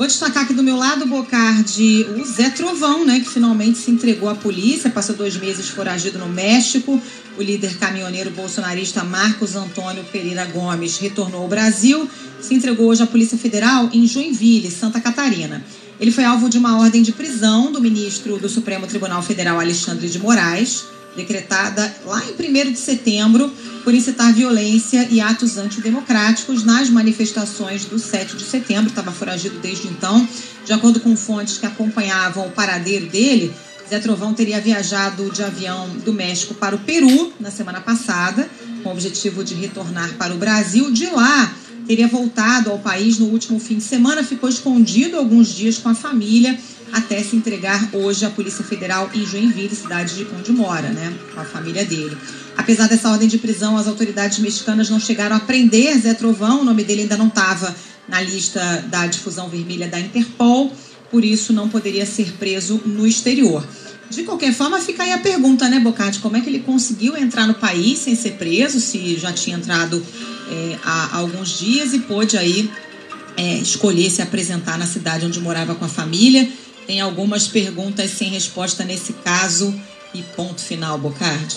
Vou destacar aqui do meu lado, Bocardi, o Zé Trovão, né, que finalmente se entregou à polícia, passou dois meses foragido no México. O líder caminhoneiro bolsonarista Marcos Antônio Pereira Gomes retornou ao Brasil, se entregou hoje à Polícia Federal em Joinville, Santa Catarina. Ele foi alvo de uma ordem de prisão do ministro do Supremo Tribunal Federal, Alexandre de Moraes decretada lá em 1 de setembro por incitar violência e atos antidemocráticos nas manifestações do 7 de setembro. Estava foragido desde então. De acordo com fontes que acompanhavam o paradeiro dele, Zé Trovão teria viajado de avião do México para o Peru na semana passada, com o objetivo de retornar para o Brasil. De lá, teria voltado ao país no último fim de semana, ficou escondido alguns dias com a família até se entregar hoje à Polícia Federal em Joinville, cidade de onde mora, né, com a família dele. Apesar dessa ordem de prisão, as autoridades mexicanas não chegaram a prender Zé Trovão, o nome dele ainda não estava na lista da difusão vermelha da Interpol, por isso não poderia ser preso no exterior. De qualquer forma, fica aí a pergunta, né, Bocardi? Como é que ele conseguiu entrar no país sem ser preso, se já tinha entrado é, há alguns dias e pôde aí é, escolher se apresentar na cidade onde morava com a família? Tem algumas perguntas sem resposta nesse caso. E ponto final, Bocardi.